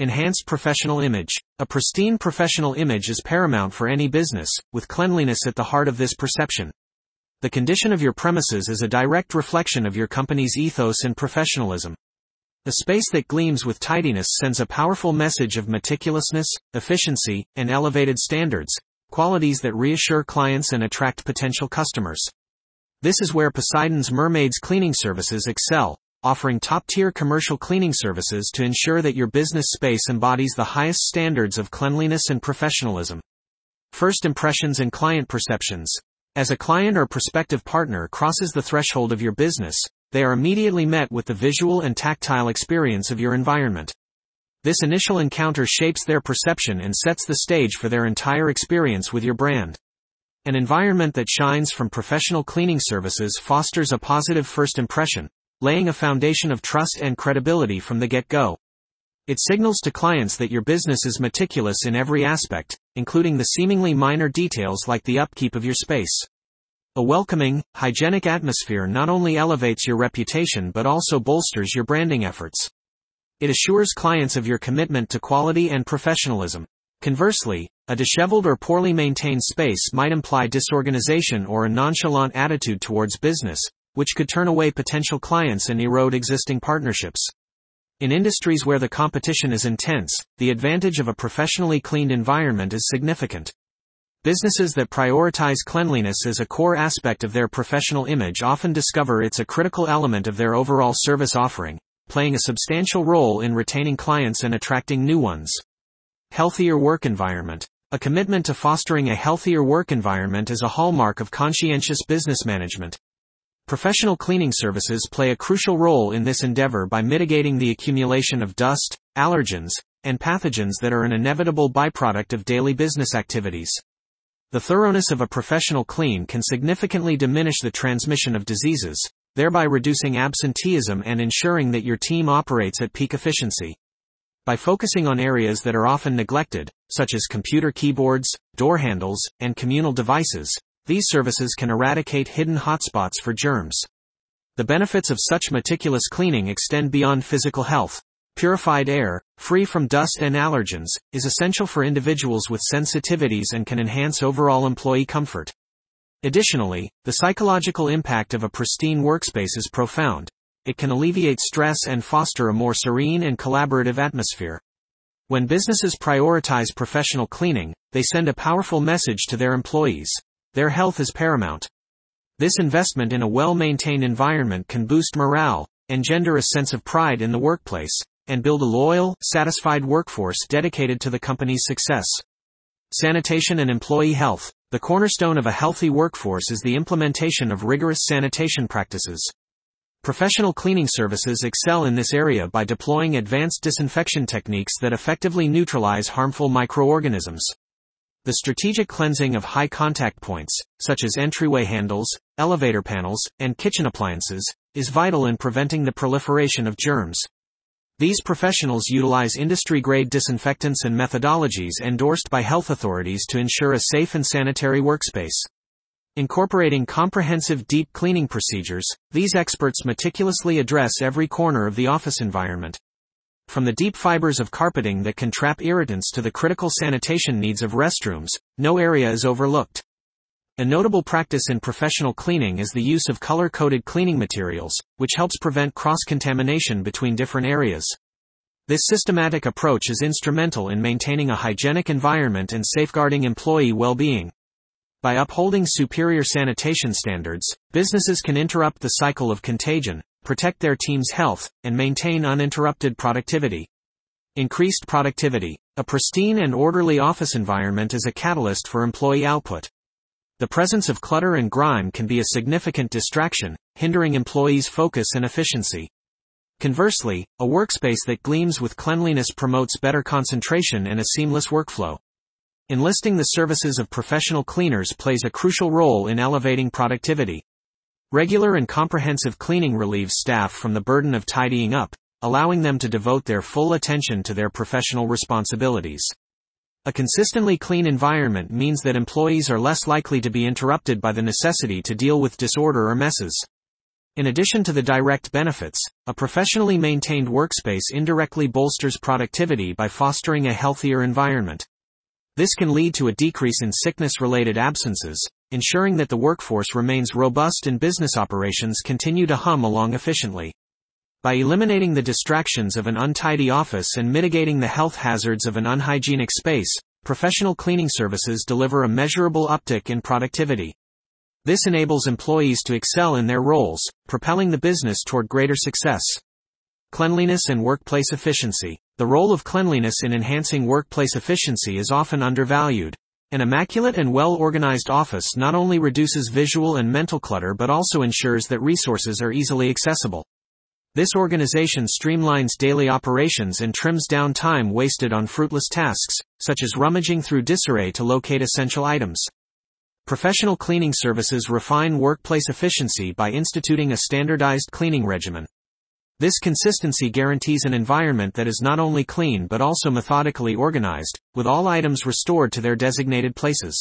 Enhanced professional image. A pristine professional image is paramount for any business, with cleanliness at the heart of this perception. The condition of your premises is a direct reflection of your company's ethos and professionalism. A space that gleams with tidiness sends a powerful message of meticulousness, efficiency, and elevated standards, qualities that reassure clients and attract potential customers. This is where Poseidon's Mermaids cleaning services excel, offering top-tier commercial cleaning services to ensure that your business space embodies the highest standards of cleanliness and professionalism. First impressions and client perceptions. As a client or prospective partner crosses the threshold of your business, they are immediately met with the visual and tactile experience of your environment. This initial encounter shapes their perception and sets the stage for their entire experience with your brand. An environment that shines from professional cleaning services fosters a positive first impression, laying a foundation of trust and credibility from the get-go. It signals to clients that your business is meticulous in every aspect, including the seemingly minor details like the upkeep of your space. A welcoming, hygienic atmosphere not only elevates your reputation but also bolsters your branding efforts. It assures clients of your commitment to quality and professionalism. Conversely, a disheveled or poorly maintained space might imply disorganization or a nonchalant attitude towards business, which could turn away potential clients and erode existing partnerships. In industries where the competition is intense, the advantage of a professionally cleaned environment is significant. Businesses that prioritize cleanliness as a core aspect of their professional image often discover it's a critical element of their overall service offering, playing a substantial role in retaining clients and attracting new ones. Healthier work environment. A commitment to fostering a healthier work environment is a hallmark of conscientious business management, Professional cleaning services play a crucial role in this endeavor by mitigating the accumulation of dust, allergens, and pathogens that are an inevitable byproduct of daily business activities. The thoroughness of a professional clean can significantly diminish the transmission of diseases, thereby reducing absenteeism and ensuring that your team operates at peak efficiency. By focusing on areas that are often neglected, such as computer keyboards, door handles, and communal devices, these services can eradicate hidden hotspots for germs. The benefits of such meticulous cleaning extend beyond physical health. Purified air, free from dust and allergens, is essential for individuals with sensitivities and can enhance overall employee comfort. Additionally, the psychological impact of a pristine workspace is profound. It can alleviate stress and foster a more serene and collaborative atmosphere. When businesses prioritize professional cleaning, they send a powerful message to their employees. Their health is paramount. This investment in a well-maintained environment can boost morale, engender a sense of pride in the workplace, and build a loyal, satisfied workforce dedicated to the company's success. Sanitation and employee health. The cornerstone of a healthy workforce is the implementation of rigorous sanitation practices. Professional cleaning services excel in this area by deploying advanced disinfection techniques that effectively neutralize harmful microorganisms. The strategic cleansing of high contact points, such as entryway handles, elevator panels, and kitchen appliances, is vital in preventing the proliferation of germs. These professionals utilize industry grade disinfectants and methodologies endorsed by health authorities to ensure a safe and sanitary workspace. Incorporating comprehensive deep cleaning procedures, these experts meticulously address every corner of the office environment. From the deep fibers of carpeting that can trap irritants to the critical sanitation needs of restrooms, no area is overlooked. A notable practice in professional cleaning is the use of color-coded cleaning materials, which helps prevent cross-contamination between different areas. This systematic approach is instrumental in maintaining a hygienic environment and safeguarding employee well-being. By upholding superior sanitation standards, businesses can interrupt the cycle of contagion, protect their team's health, and maintain uninterrupted productivity. Increased productivity. A pristine and orderly office environment is a catalyst for employee output. The presence of clutter and grime can be a significant distraction, hindering employees' focus and efficiency. Conversely, a workspace that gleams with cleanliness promotes better concentration and a seamless workflow. Enlisting the services of professional cleaners plays a crucial role in elevating productivity. Regular and comprehensive cleaning relieves staff from the burden of tidying up, allowing them to devote their full attention to their professional responsibilities. A consistently clean environment means that employees are less likely to be interrupted by the necessity to deal with disorder or messes. In addition to the direct benefits, a professionally maintained workspace indirectly bolsters productivity by fostering a healthier environment. This can lead to a decrease in sickness related absences, ensuring that the workforce remains robust and business operations continue to hum along efficiently. By eliminating the distractions of an untidy office and mitigating the health hazards of an unhygienic space, professional cleaning services deliver a measurable uptick in productivity. This enables employees to excel in their roles, propelling the business toward greater success. Cleanliness and workplace efficiency. The role of cleanliness in enhancing workplace efficiency is often undervalued. An immaculate and well organized office not only reduces visual and mental clutter but also ensures that resources are easily accessible. This organization streamlines daily operations and trims down time wasted on fruitless tasks, such as rummaging through disarray to locate essential items. Professional cleaning services refine workplace efficiency by instituting a standardized cleaning regimen. This consistency guarantees an environment that is not only clean but also methodically organized, with all items restored to their designated places.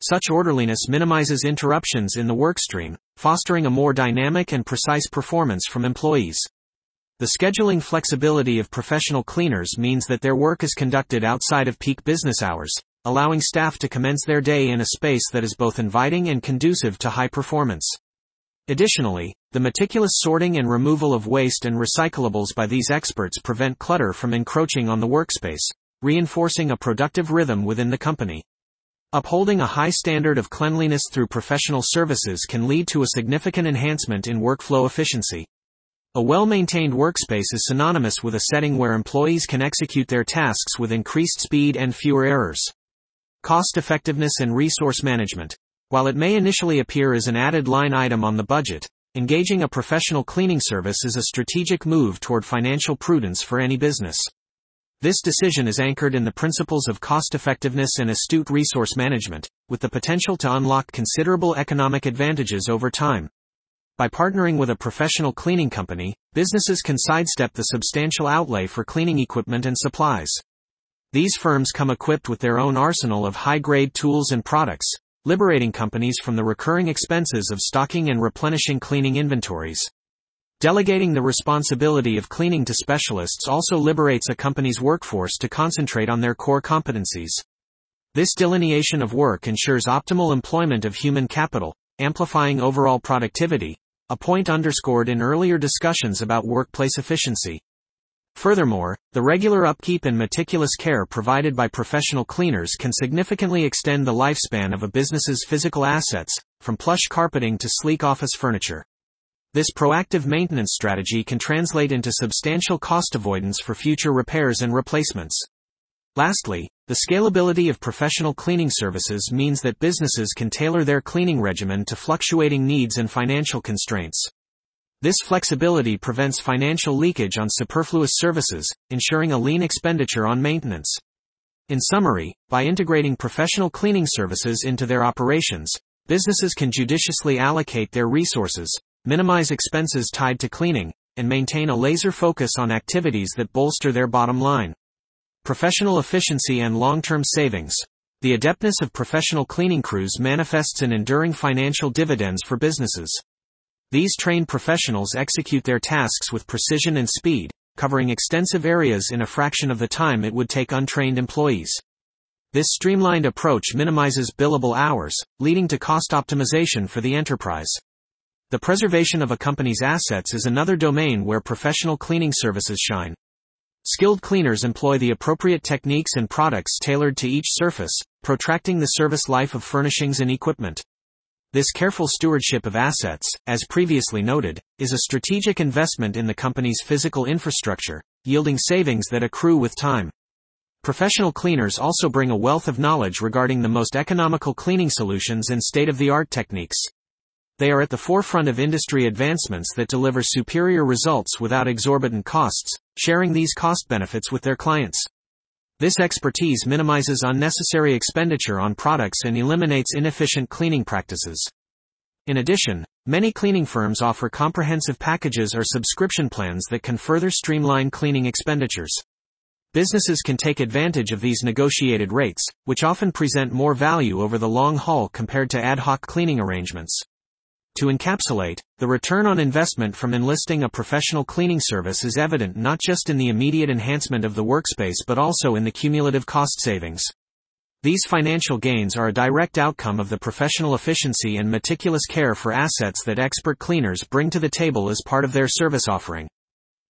Such orderliness minimizes interruptions in the workstream, fostering a more dynamic and precise performance from employees. The scheduling flexibility of professional cleaners means that their work is conducted outside of peak business hours, allowing staff to commence their day in a space that is both inviting and conducive to high performance. Additionally, the meticulous sorting and removal of waste and recyclables by these experts prevent clutter from encroaching on the workspace, reinforcing a productive rhythm within the company. Upholding a high standard of cleanliness through professional services can lead to a significant enhancement in workflow efficiency. A well-maintained workspace is synonymous with a setting where employees can execute their tasks with increased speed and fewer errors. Cost effectiveness and resource management. While it may initially appear as an added line item on the budget, engaging a professional cleaning service is a strategic move toward financial prudence for any business. This decision is anchored in the principles of cost effectiveness and astute resource management, with the potential to unlock considerable economic advantages over time. By partnering with a professional cleaning company, businesses can sidestep the substantial outlay for cleaning equipment and supplies. These firms come equipped with their own arsenal of high grade tools and products, liberating companies from the recurring expenses of stocking and replenishing cleaning inventories. Delegating the responsibility of cleaning to specialists also liberates a company's workforce to concentrate on their core competencies. This delineation of work ensures optimal employment of human capital, amplifying overall productivity, a point underscored in earlier discussions about workplace efficiency. Furthermore, the regular upkeep and meticulous care provided by professional cleaners can significantly extend the lifespan of a business's physical assets, from plush carpeting to sleek office furniture. This proactive maintenance strategy can translate into substantial cost avoidance for future repairs and replacements. Lastly, the scalability of professional cleaning services means that businesses can tailor their cleaning regimen to fluctuating needs and financial constraints. This flexibility prevents financial leakage on superfluous services, ensuring a lean expenditure on maintenance. In summary, by integrating professional cleaning services into their operations, businesses can judiciously allocate their resources, minimize expenses tied to cleaning, and maintain a laser focus on activities that bolster their bottom line. Professional efficiency and long-term savings. The adeptness of professional cleaning crews manifests in enduring financial dividends for businesses. These trained professionals execute their tasks with precision and speed, covering extensive areas in a fraction of the time it would take untrained employees. This streamlined approach minimizes billable hours, leading to cost optimization for the enterprise. The preservation of a company's assets is another domain where professional cleaning services shine. Skilled cleaners employ the appropriate techniques and products tailored to each surface, protracting the service life of furnishings and equipment. This careful stewardship of assets, as previously noted, is a strategic investment in the company's physical infrastructure, yielding savings that accrue with time. Professional cleaners also bring a wealth of knowledge regarding the most economical cleaning solutions and state-of-the-art techniques. They are at the forefront of industry advancements that deliver superior results without exorbitant costs, sharing these cost benefits with their clients. This expertise minimizes unnecessary expenditure on products and eliminates inefficient cleaning practices. In addition, many cleaning firms offer comprehensive packages or subscription plans that can further streamline cleaning expenditures. Businesses can take advantage of these negotiated rates, which often present more value over the long haul compared to ad hoc cleaning arrangements. To encapsulate, the return on investment from enlisting a professional cleaning service is evident not just in the immediate enhancement of the workspace but also in the cumulative cost savings. These financial gains are a direct outcome of the professional efficiency and meticulous care for assets that expert cleaners bring to the table as part of their service offering.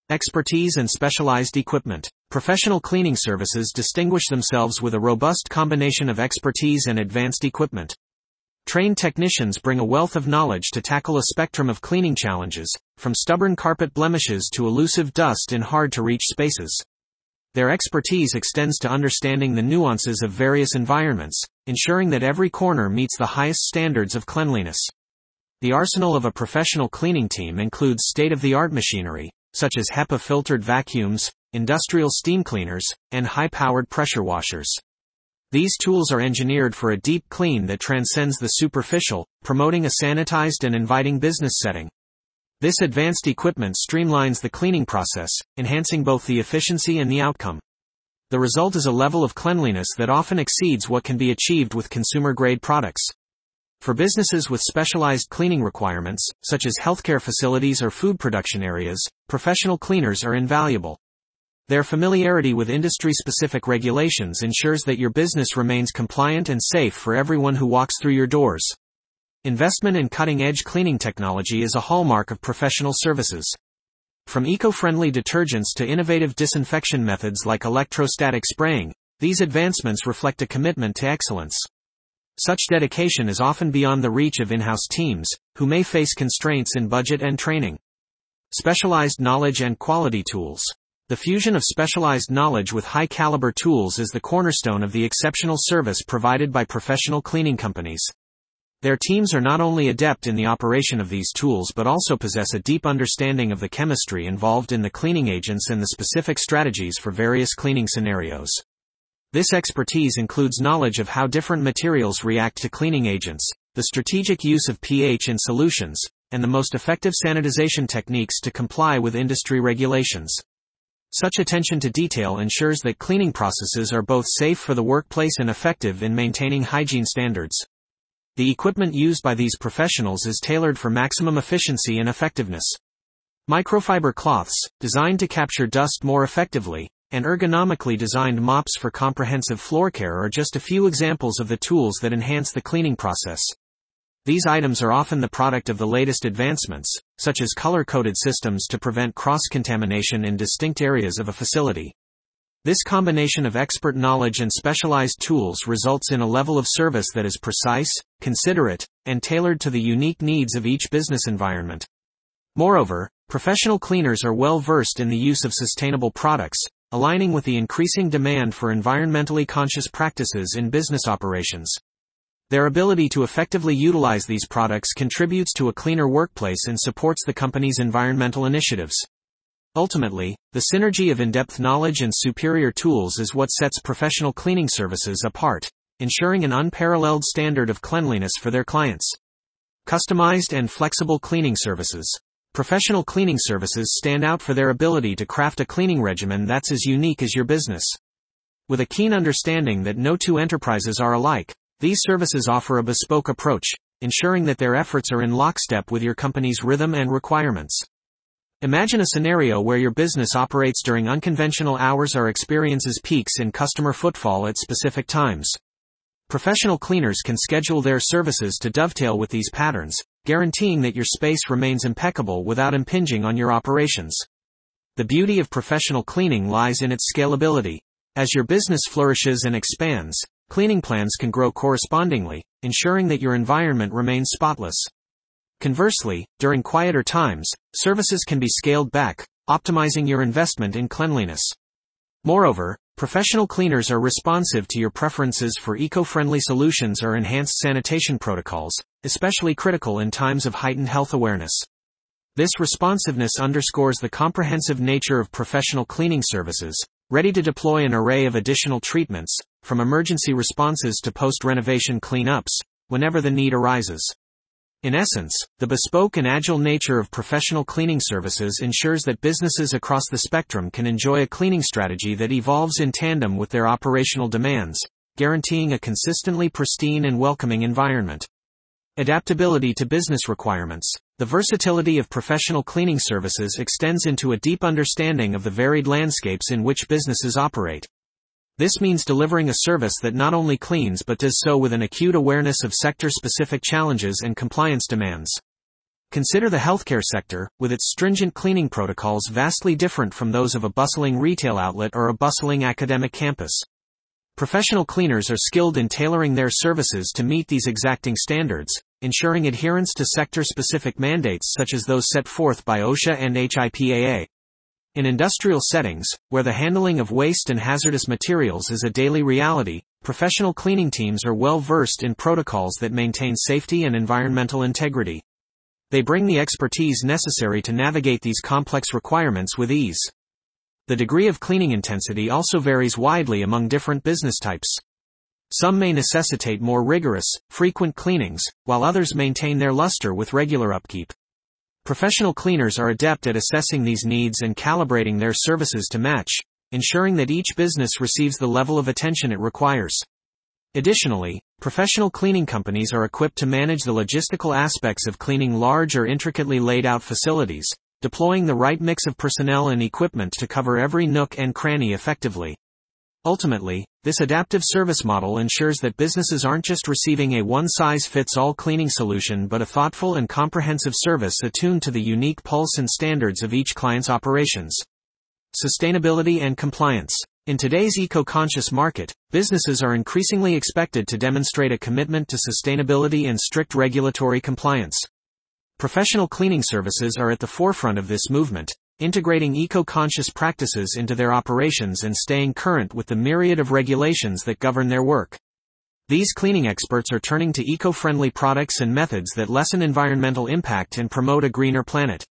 Expertise and specialized equipment. Professional cleaning services distinguish themselves with a robust combination of expertise and advanced equipment. Trained technicians bring a wealth of knowledge to tackle a spectrum of cleaning challenges, from stubborn carpet blemishes to elusive dust in hard to reach spaces. Their expertise extends to understanding the nuances of various environments, ensuring that every corner meets the highest standards of cleanliness. The arsenal of a professional cleaning team includes state of the art machinery, such as HEPA filtered vacuums, industrial steam cleaners, and high powered pressure washers. These tools are engineered for a deep clean that transcends the superficial, promoting a sanitized and inviting business setting. This advanced equipment streamlines the cleaning process, enhancing both the efficiency and the outcome. The result is a level of cleanliness that often exceeds what can be achieved with consumer grade products. For businesses with specialized cleaning requirements, such as healthcare facilities or food production areas, professional cleaners are invaluable. Their familiarity with industry specific regulations ensures that your business remains compliant and safe for everyone who walks through your doors. Investment in cutting edge cleaning technology is a hallmark of professional services. From eco friendly detergents to innovative disinfection methods like electrostatic spraying, these advancements reflect a commitment to excellence. Such dedication is often beyond the reach of in house teams, who may face constraints in budget and training. Specialized knowledge and quality tools. The fusion of specialized knowledge with high caliber tools is the cornerstone of the exceptional service provided by professional cleaning companies. Their teams are not only adept in the operation of these tools but also possess a deep understanding of the chemistry involved in the cleaning agents and the specific strategies for various cleaning scenarios. This expertise includes knowledge of how different materials react to cleaning agents, the strategic use of pH in solutions, and the most effective sanitization techniques to comply with industry regulations. Such attention to detail ensures that cleaning processes are both safe for the workplace and effective in maintaining hygiene standards. The equipment used by these professionals is tailored for maximum efficiency and effectiveness. Microfiber cloths, designed to capture dust more effectively, and ergonomically designed mops for comprehensive floor care are just a few examples of the tools that enhance the cleaning process. These items are often the product of the latest advancements, such as color-coded systems to prevent cross-contamination in distinct areas of a facility. This combination of expert knowledge and specialized tools results in a level of service that is precise, considerate, and tailored to the unique needs of each business environment. Moreover, professional cleaners are well versed in the use of sustainable products, aligning with the increasing demand for environmentally conscious practices in business operations. Their ability to effectively utilize these products contributes to a cleaner workplace and supports the company's environmental initiatives. Ultimately, the synergy of in-depth knowledge and superior tools is what sets professional cleaning services apart, ensuring an unparalleled standard of cleanliness for their clients. Customized and flexible cleaning services. Professional cleaning services stand out for their ability to craft a cleaning regimen that's as unique as your business. With a keen understanding that no two enterprises are alike, these services offer a bespoke approach, ensuring that their efforts are in lockstep with your company's rhythm and requirements. Imagine a scenario where your business operates during unconventional hours or experiences peaks in customer footfall at specific times. Professional cleaners can schedule their services to dovetail with these patterns, guaranteeing that your space remains impeccable without impinging on your operations. The beauty of professional cleaning lies in its scalability. As your business flourishes and expands, Cleaning plans can grow correspondingly, ensuring that your environment remains spotless. Conversely, during quieter times, services can be scaled back, optimizing your investment in cleanliness. Moreover, professional cleaners are responsive to your preferences for eco-friendly solutions or enhanced sanitation protocols, especially critical in times of heightened health awareness. This responsiveness underscores the comprehensive nature of professional cleaning services, ready to deploy an array of additional treatments, from emergency responses to post-renovation cleanups, whenever the need arises. In essence, the bespoke and agile nature of professional cleaning services ensures that businesses across the spectrum can enjoy a cleaning strategy that evolves in tandem with their operational demands, guaranteeing a consistently pristine and welcoming environment. Adaptability to business requirements. The versatility of professional cleaning services extends into a deep understanding of the varied landscapes in which businesses operate. This means delivering a service that not only cleans but does so with an acute awareness of sector specific challenges and compliance demands. Consider the healthcare sector, with its stringent cleaning protocols vastly different from those of a bustling retail outlet or a bustling academic campus. Professional cleaners are skilled in tailoring their services to meet these exacting standards, ensuring adherence to sector-specific mandates such as those set forth by OSHA and HIPAA. In industrial settings, where the handling of waste and hazardous materials is a daily reality, professional cleaning teams are well versed in protocols that maintain safety and environmental integrity. They bring the expertise necessary to navigate these complex requirements with ease. The degree of cleaning intensity also varies widely among different business types. Some may necessitate more rigorous, frequent cleanings, while others maintain their luster with regular upkeep. Professional cleaners are adept at assessing these needs and calibrating their services to match, ensuring that each business receives the level of attention it requires. Additionally, professional cleaning companies are equipped to manage the logistical aspects of cleaning large or intricately laid out facilities, deploying the right mix of personnel and equipment to cover every nook and cranny effectively. Ultimately, this adaptive service model ensures that businesses aren't just receiving a one-size-fits-all cleaning solution but a thoughtful and comprehensive service attuned to the unique pulse and standards of each client's operations. Sustainability and compliance. In today's eco-conscious market, businesses are increasingly expected to demonstrate a commitment to sustainability and strict regulatory compliance. Professional cleaning services are at the forefront of this movement, integrating eco-conscious practices into their operations and staying current with the myriad of regulations that govern their work. These cleaning experts are turning to eco-friendly products and methods that lessen environmental impact and promote a greener planet.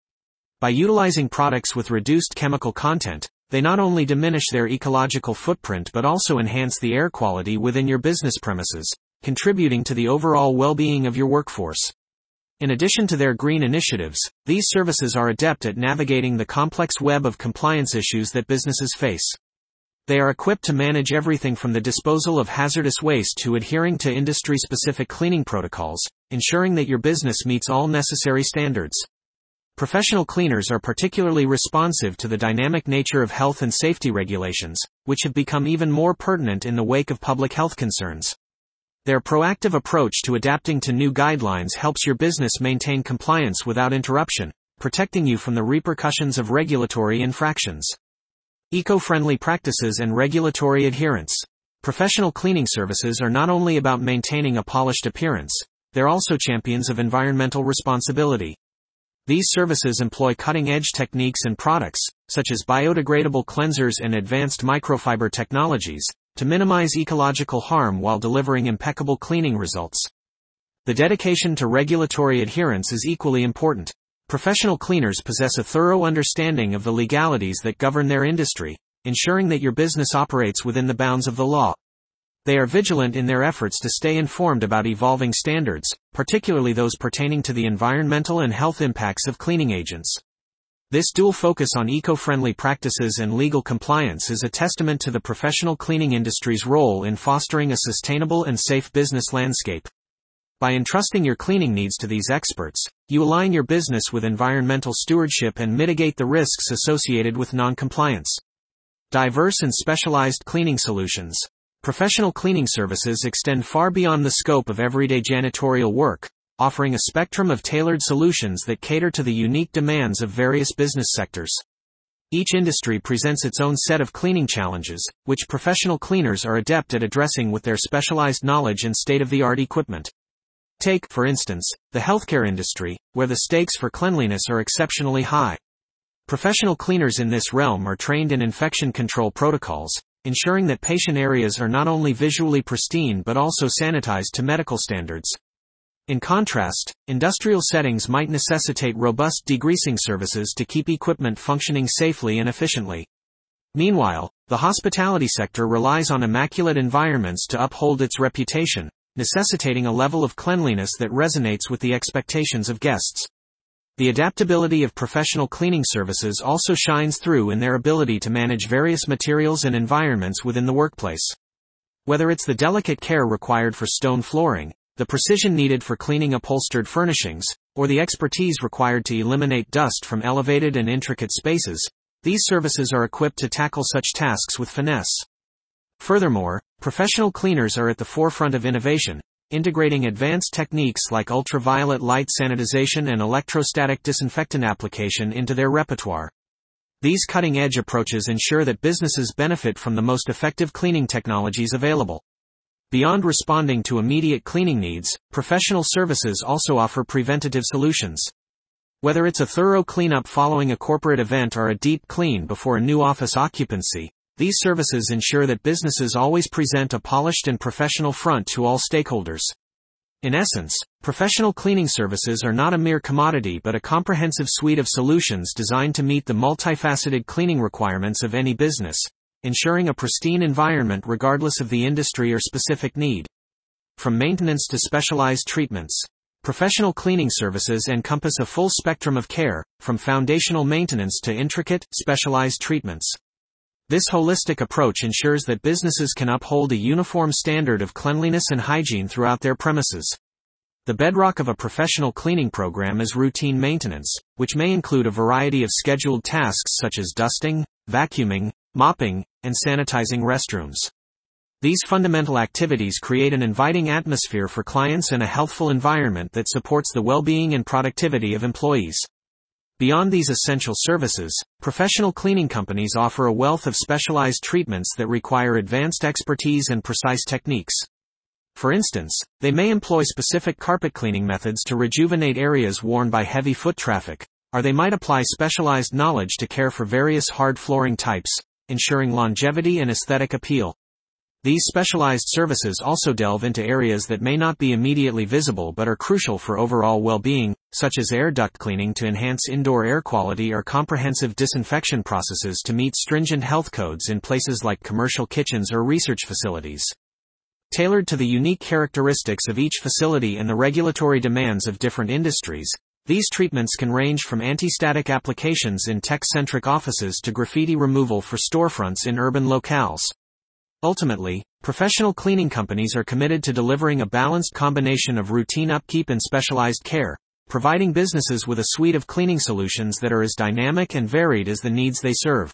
By utilizing products with reduced chemical content, they not only diminish their ecological footprint but also enhance the air quality within your business premises, contributing to the overall well-being of your workforce. In addition to their green initiatives, these services are adept at navigating the complex web of compliance issues that businesses face. They are equipped to manage everything from the disposal of hazardous waste to adhering to industry specific cleaning protocols, ensuring that your business meets all necessary standards. Professional cleaners are particularly responsive to the dynamic nature of health and safety regulations, which have become even more pertinent in the wake of public health concerns. Their proactive approach to adapting to new guidelines helps your business maintain compliance without interruption, protecting you from the repercussions of regulatory infractions. Eco-friendly practices and regulatory adherence. Professional cleaning services are not only about maintaining a polished appearance, they're also champions of environmental responsibility. These services employ cutting-edge techniques and products, such as biodegradable cleansers and advanced microfiber technologies, to minimize ecological harm while delivering impeccable cleaning results. The dedication to regulatory adherence is equally important. Professional cleaners possess a thorough understanding of the legalities that govern their industry, ensuring that your business operates within the bounds of the law. They are vigilant in their efforts to stay informed about evolving standards, particularly those pertaining to the environmental and health impacts of cleaning agents. This dual focus on eco-friendly practices and legal compliance is a testament to the professional cleaning industry's role in fostering a sustainable and safe business landscape. By entrusting your cleaning needs to these experts, you align your business with environmental stewardship and mitigate the risks associated with non-compliance. Diverse and specialized cleaning solutions. Professional cleaning services extend far beyond the scope of everyday janitorial work, offering a spectrum of tailored solutions that cater to the unique demands of various business sectors. Each industry presents its own set of cleaning challenges, which professional cleaners are adept at addressing with their specialized knowledge and state-of-the-art equipment. Take, for instance, the healthcare industry, where the stakes for cleanliness are exceptionally high. Professional cleaners in this realm are trained in infection control protocols, ensuring that patient areas are not only visually pristine but also sanitized to medical standards. In contrast, industrial settings might necessitate robust degreasing services to keep equipment functioning safely and efficiently. Meanwhile, the hospitality sector relies on immaculate environments to uphold its reputation, necessitating a level of cleanliness that resonates with the expectations of guests. The adaptability of professional cleaning services also shines through in their ability to manage various materials and environments within the workplace. Whether it's the delicate care required for stone flooring, the precision needed for cleaning upholstered furnishings, or the expertise required to eliminate dust from elevated and intricate spaces, these services are equipped to tackle such tasks with finesse. Furthermore, professional cleaners are at the forefront of innovation, integrating advanced techniques like ultraviolet light sanitization and electrostatic disinfectant application into their repertoire. These cutting edge approaches ensure that businesses benefit from the most effective cleaning technologies available. Beyond responding to immediate cleaning needs, professional services also offer preventative solutions. Whether it's a thorough cleanup following a corporate event or a deep clean before a new office occupancy, these services ensure that businesses always present a polished and professional front to all stakeholders. In essence, professional cleaning services are not a mere commodity but a comprehensive suite of solutions designed to meet the multifaceted cleaning requirements of any business, ensuring a pristine environment regardless of the industry or specific need. From maintenance to specialized treatments, Professional cleaning services encompass a full spectrum of care, from foundational maintenance to intricate, specialized treatments. This holistic approach ensures that businesses can uphold a uniform standard of cleanliness and hygiene throughout their premises. The bedrock of a professional cleaning program is routine maintenance, which may include a variety of scheduled tasks such as dusting, vacuuming, mopping, and sanitizing restrooms. These fundamental activities create an inviting atmosphere for clients and a healthful environment that supports the well-being and productivity of employees. Beyond these essential services, professional cleaning companies offer a wealth of specialized treatments that require advanced expertise and precise techniques. For instance, they may employ specific carpet cleaning methods to rejuvenate areas worn by heavy foot traffic, or they might apply specialized knowledge to care for various hard flooring types, ensuring longevity and aesthetic appeal. These specialized services also delve into areas that may not be immediately visible but are crucial for overall well-being, such as air duct cleaning to enhance indoor air quality or comprehensive disinfection processes to meet stringent health codes in places like commercial kitchens or research facilities. Tailored to the unique characteristics of each facility and the regulatory demands of different industries, these treatments can range from anti-static applications in tech-centric offices to graffiti removal for storefronts in urban locales. Ultimately, professional cleaning companies are committed to delivering a balanced combination of routine upkeep and specialized care, providing businesses with a suite of cleaning solutions that are as dynamic and varied as the needs they serve.